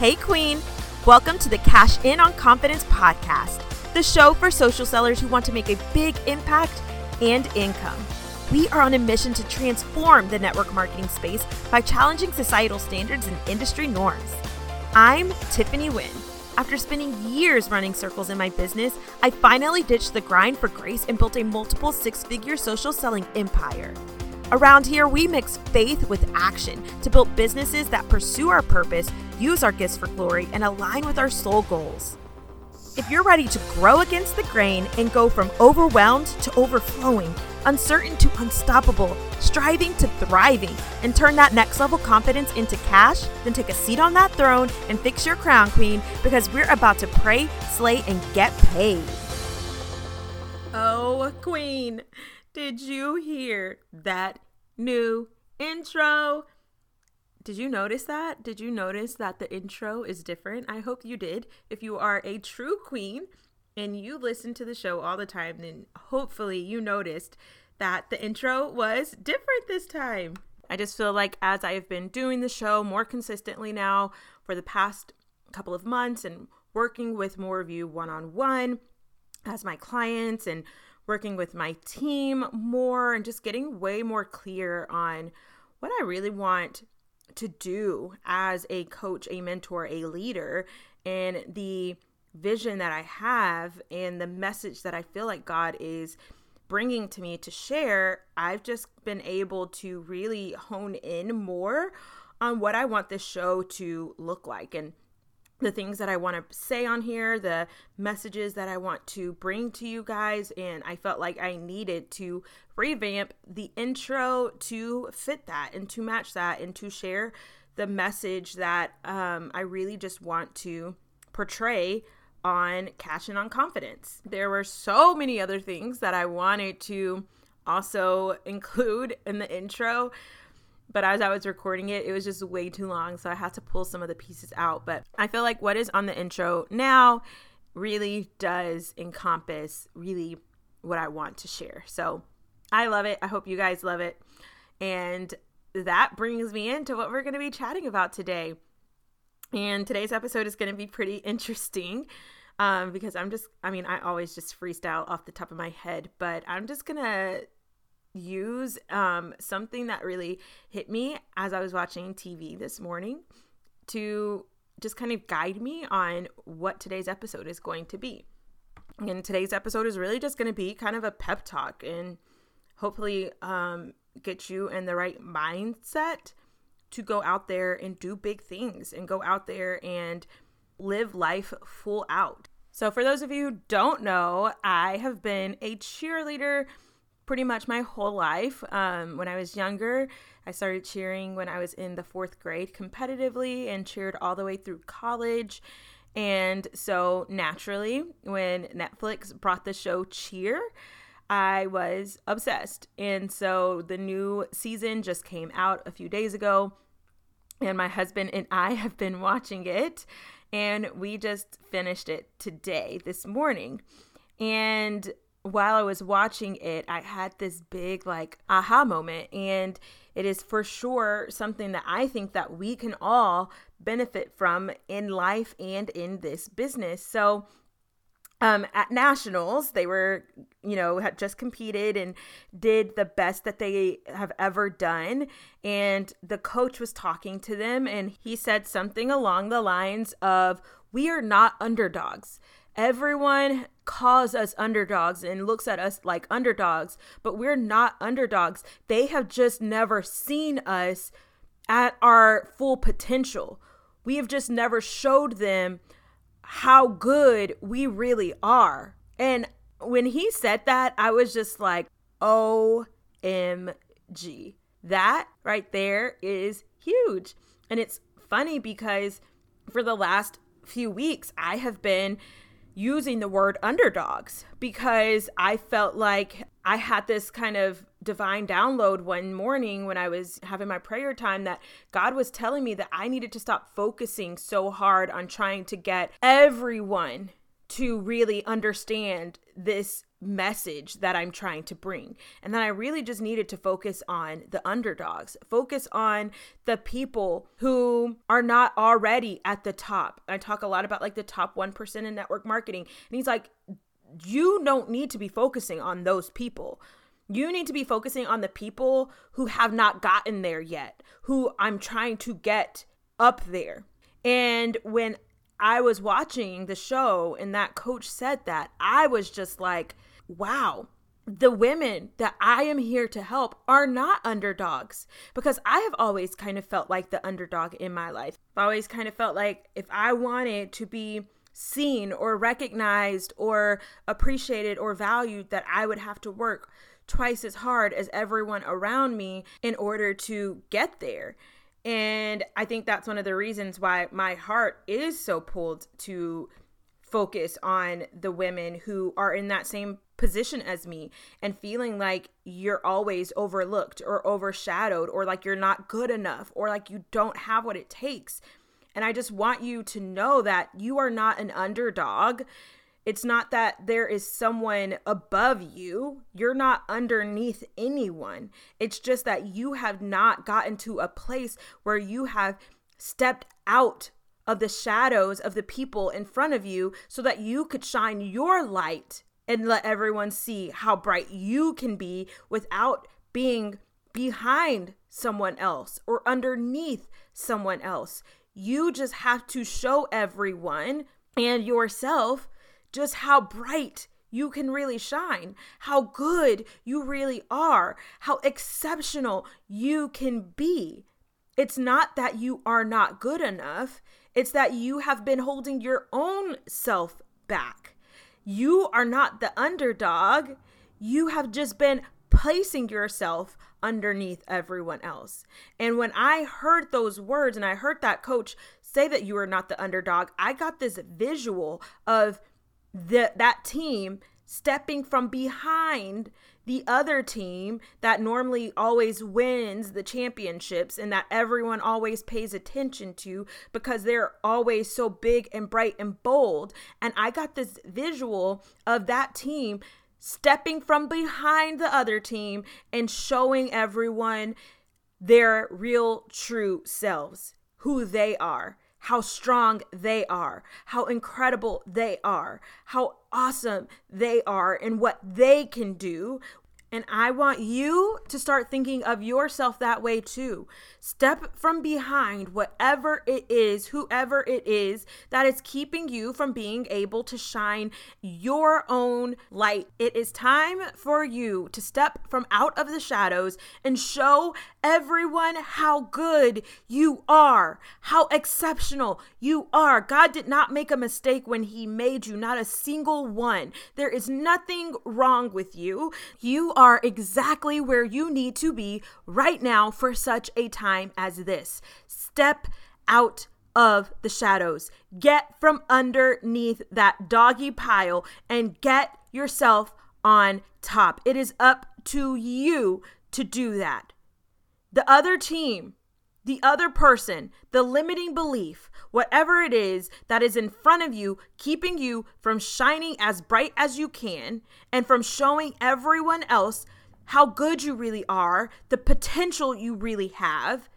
Hey, Queen! Welcome to the Cash In on Confidence podcast, the show for social sellers who want to make a big impact and income. We are on a mission to transform the network marketing space by challenging societal standards and industry norms. I'm Tiffany Wynn. After spending years running circles in my business, I finally ditched the grind for grace and built a multiple six figure social selling empire. Around here, we mix faith with action to build businesses that pursue our purpose, use our gifts for glory, and align with our soul goals. If you're ready to grow against the grain and go from overwhelmed to overflowing, uncertain to unstoppable, striving to thriving, and turn that next level confidence into cash, then take a seat on that throne and fix your crown, Queen, because we're about to pray, slay, and get paid. Oh, Queen. Did you hear that new intro? Did you notice that? Did you notice that the intro is different? I hope you did. If you are a true queen and you listen to the show all the time, then hopefully you noticed that the intro was different this time. I just feel like as I have been doing the show more consistently now for the past couple of months and working with more of you one on one as my clients and working with my team more and just getting way more clear on what I really want to do as a coach, a mentor, a leader, and the vision that I have and the message that I feel like God is bringing to me to share, I've just been able to really hone in more on what I want this show to look like. And the things that I want to say on here, the messages that I want to bring to you guys. And I felt like I needed to revamp the intro to fit that and to match that and to share the message that um, I really just want to portray on Cash In on Confidence. There were so many other things that I wanted to also include in the intro but as I was recording it, it was just way too long. So I had to pull some of the pieces out. But I feel like what is on the intro now really does encompass really what I want to share. So I love it. I hope you guys love it. And that brings me into what we're going to be chatting about today. And today's episode is going to be pretty interesting um, because I'm just, I mean, I always just freestyle off the top of my head, but I'm just going to use um, something that really hit me as I was watching TV this morning to just kind of guide me on what today's episode is going to be. And today's episode is really just going to be kind of a pep talk and hopefully um, get you in the right mindset to go out there and do big things and go out there and live life full out. So, for those of you who don't know, I have been a cheerleader pretty much my whole life. Um, when I was younger, I started cheering when I was in the fourth grade competitively and cheered all the way through college. And so, naturally, when Netflix brought the show Cheer, I was obsessed. And so, the new season just came out a few days ago, and my husband and I have been watching it, and we just finished it today, this morning. And while I was watching it, I had this big like aha moment and it is for sure something that I think that we can all benefit from in life and in this business. So um, at nationals, they were, you know, had just competed and did the best that they have ever done. And the coach was talking to them, and he said something along the lines of, We are not underdogs. Everyone calls us underdogs and looks at us like underdogs, but we're not underdogs. They have just never seen us at our full potential. We have just never showed them how good we really are. And when he said that, I was just like, OMG. That right there is huge. And it's funny because for the last few weeks, I have been using the word underdogs because I felt like I had this kind of divine download one morning when I was having my prayer time that God was telling me that I needed to stop focusing so hard on trying to get everyone to really understand this message that I'm trying to bring. And then I really just needed to focus on the underdogs, focus on the people who are not already at the top. I talk a lot about like the top 1% in network marketing. And he's like, you don't need to be focusing on those people. You need to be focusing on the people who have not gotten there yet, who I'm trying to get up there. And when I was watching the show and that coach said that, I was just like, wow, the women that I am here to help are not underdogs because I have always kind of felt like the underdog in my life. I've always kind of felt like if I wanted to be seen or recognized or appreciated or valued, that I would have to work twice as hard as everyone around me in order to get there. And I think that's one of the reasons why my heart is so pulled to focus on the women who are in that same position as me and feeling like you're always overlooked or overshadowed or like you're not good enough or like you don't have what it takes. And I just want you to know that you are not an underdog. It's not that there is someone above you. You're not underneath anyone. It's just that you have not gotten to a place where you have stepped out of the shadows of the people in front of you so that you could shine your light and let everyone see how bright you can be without being behind someone else or underneath someone else. You just have to show everyone and yourself just how bright you can really shine, how good you really are, how exceptional you can be. It's not that you are not good enough, it's that you have been holding your own self back. You are not the underdog. You have just been placing yourself underneath everyone else. And when I heard those words and I heard that coach say that you are not the underdog, I got this visual of the that team stepping from behind the other team that normally always wins the championships and that everyone always pays attention to because they're always so big and bright and bold. And I got this visual of that team stepping from behind the other team and showing everyone their real true selves, who they are how strong they are, how incredible they are, how awesome they are, and what they can do and I want you to start thinking of yourself that way too. Step from behind whatever it is, whoever it is that is keeping you from being able to shine your own light. It is time for you to step from out of the shadows and show everyone how good you are, how exceptional you are. God did not make a mistake when He made you, not a single one. There is nothing wrong with you. You are exactly where you need to be right now for such a time as this. Step out of the shadows. Get from underneath that doggy pile and get yourself on top. It is up to you to do that. The other team the other person, the limiting belief, whatever it is that is in front of you, keeping you from shining as bright as you can and from showing everyone else how good you really are, the potential you really have.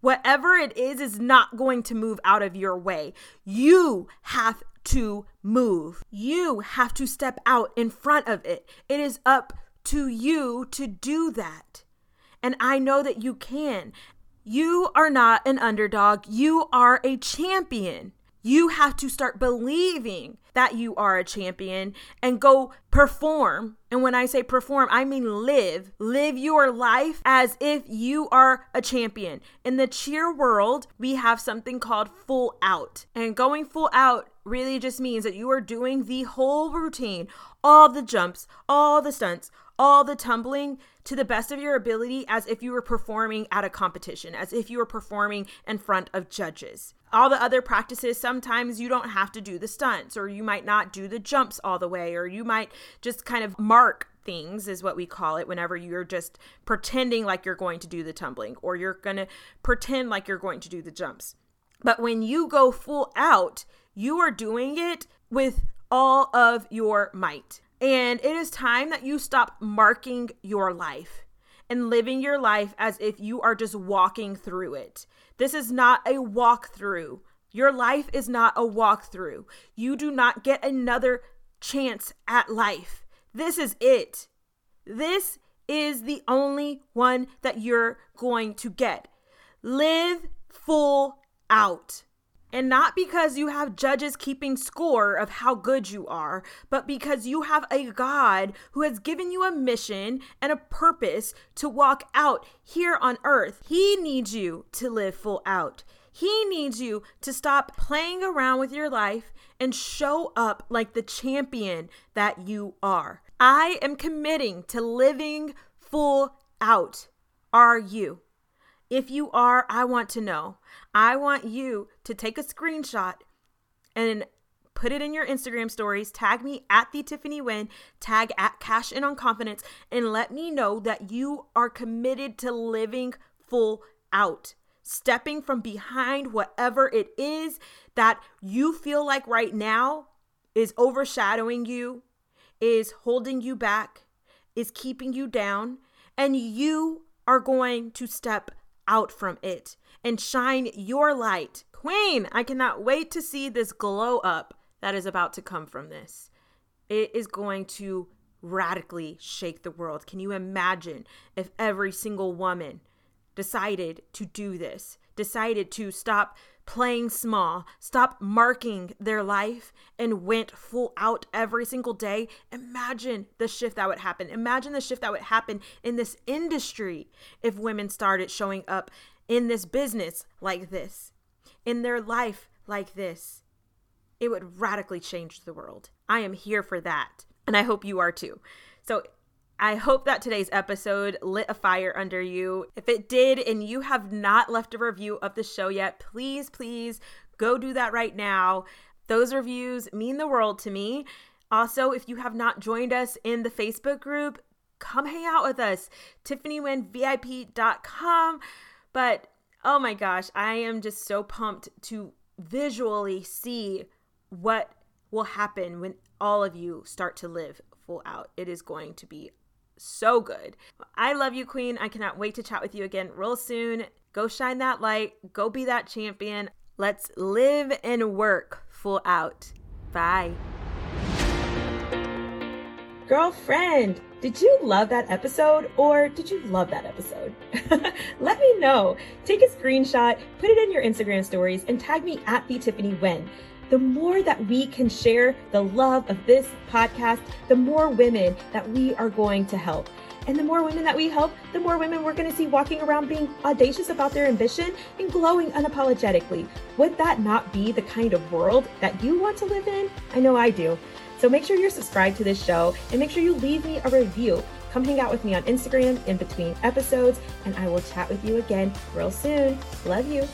Whatever it is, is not going to move out of your way. You have to move. You have to step out in front of it. It is up to you to do that. And I know that you can. You are not an underdog, you are a champion. You have to start believing that you are a champion and go perform. And when I say perform, I mean live. Live your life as if you are a champion. In the cheer world, we have something called full out. And going full out really just means that you are doing the whole routine, all the jumps, all the stunts, all the tumbling to the best of your ability as if you were performing at a competition, as if you were performing in front of judges. All the other practices, sometimes you don't have to do the stunts, or you might not do the jumps all the way, or you might just kind of mark things, is what we call it, whenever you're just pretending like you're going to do the tumbling, or you're going to pretend like you're going to do the jumps. But when you go full out, you are doing it with all of your might. And it is time that you stop marking your life and living your life as if you are just walking through it. This is not a walkthrough. Your life is not a walkthrough. You do not get another chance at life. This is it. This is the only one that you're going to get. Live full out. And not because you have judges keeping score of how good you are, but because you have a God who has given you a mission and a purpose to walk out here on earth. He needs you to live full out. He needs you to stop playing around with your life and show up like the champion that you are. I am committing to living full out. Are you? If you are, I want to know. I want you to take a screenshot and put it in your Instagram stories, tag me at the Tiffany Win, tag at Cash In on Confidence, and let me know that you are committed to living full out, stepping from behind whatever it is that you feel like right now is overshadowing you, is holding you back, is keeping you down, and you are going to step out from it and shine your light. Queen, I cannot wait to see this glow up that is about to come from this. It is going to radically shake the world. Can you imagine if every single woman decided to do this, decided to stop playing small, stop marking their life, and went full out every single day, imagine the shift that would happen. Imagine the shift that would happen in this industry if women started showing up in this business like this, in their life like this. It would radically change the world. I am here for that. And I hope you are too. So I hope that today's episode lit a fire under you. If it did and you have not left a review of the show yet, please, please go do that right now. Those reviews mean the world to me. Also, if you have not joined us in the Facebook group, come hang out with us. TiffanyWinVIP.com. But oh my gosh, I am just so pumped to visually see what will happen when all of you start to live full out. It is going to be so good. I love you, Queen. I cannot wait to chat with you again real soon. Go shine that light, go be that champion. Let's live and work full out. Bye. Girlfriend, did you love that episode or did you love that episode? Let me know. Take a screenshot, put it in your Instagram stories, and tag me at the Tiffany Win the more that we can share the love of this podcast, the more women that we are going to help. And the more women that we help, the more women we're going to see walking around being audacious about their ambition and glowing unapologetically. Would that not be the kind of world that you want to live in? I know I do. So make sure you're subscribed to this show and make sure you leave me a review. Come hang out with me on Instagram in between episodes, and I will chat with you again real soon. Love you.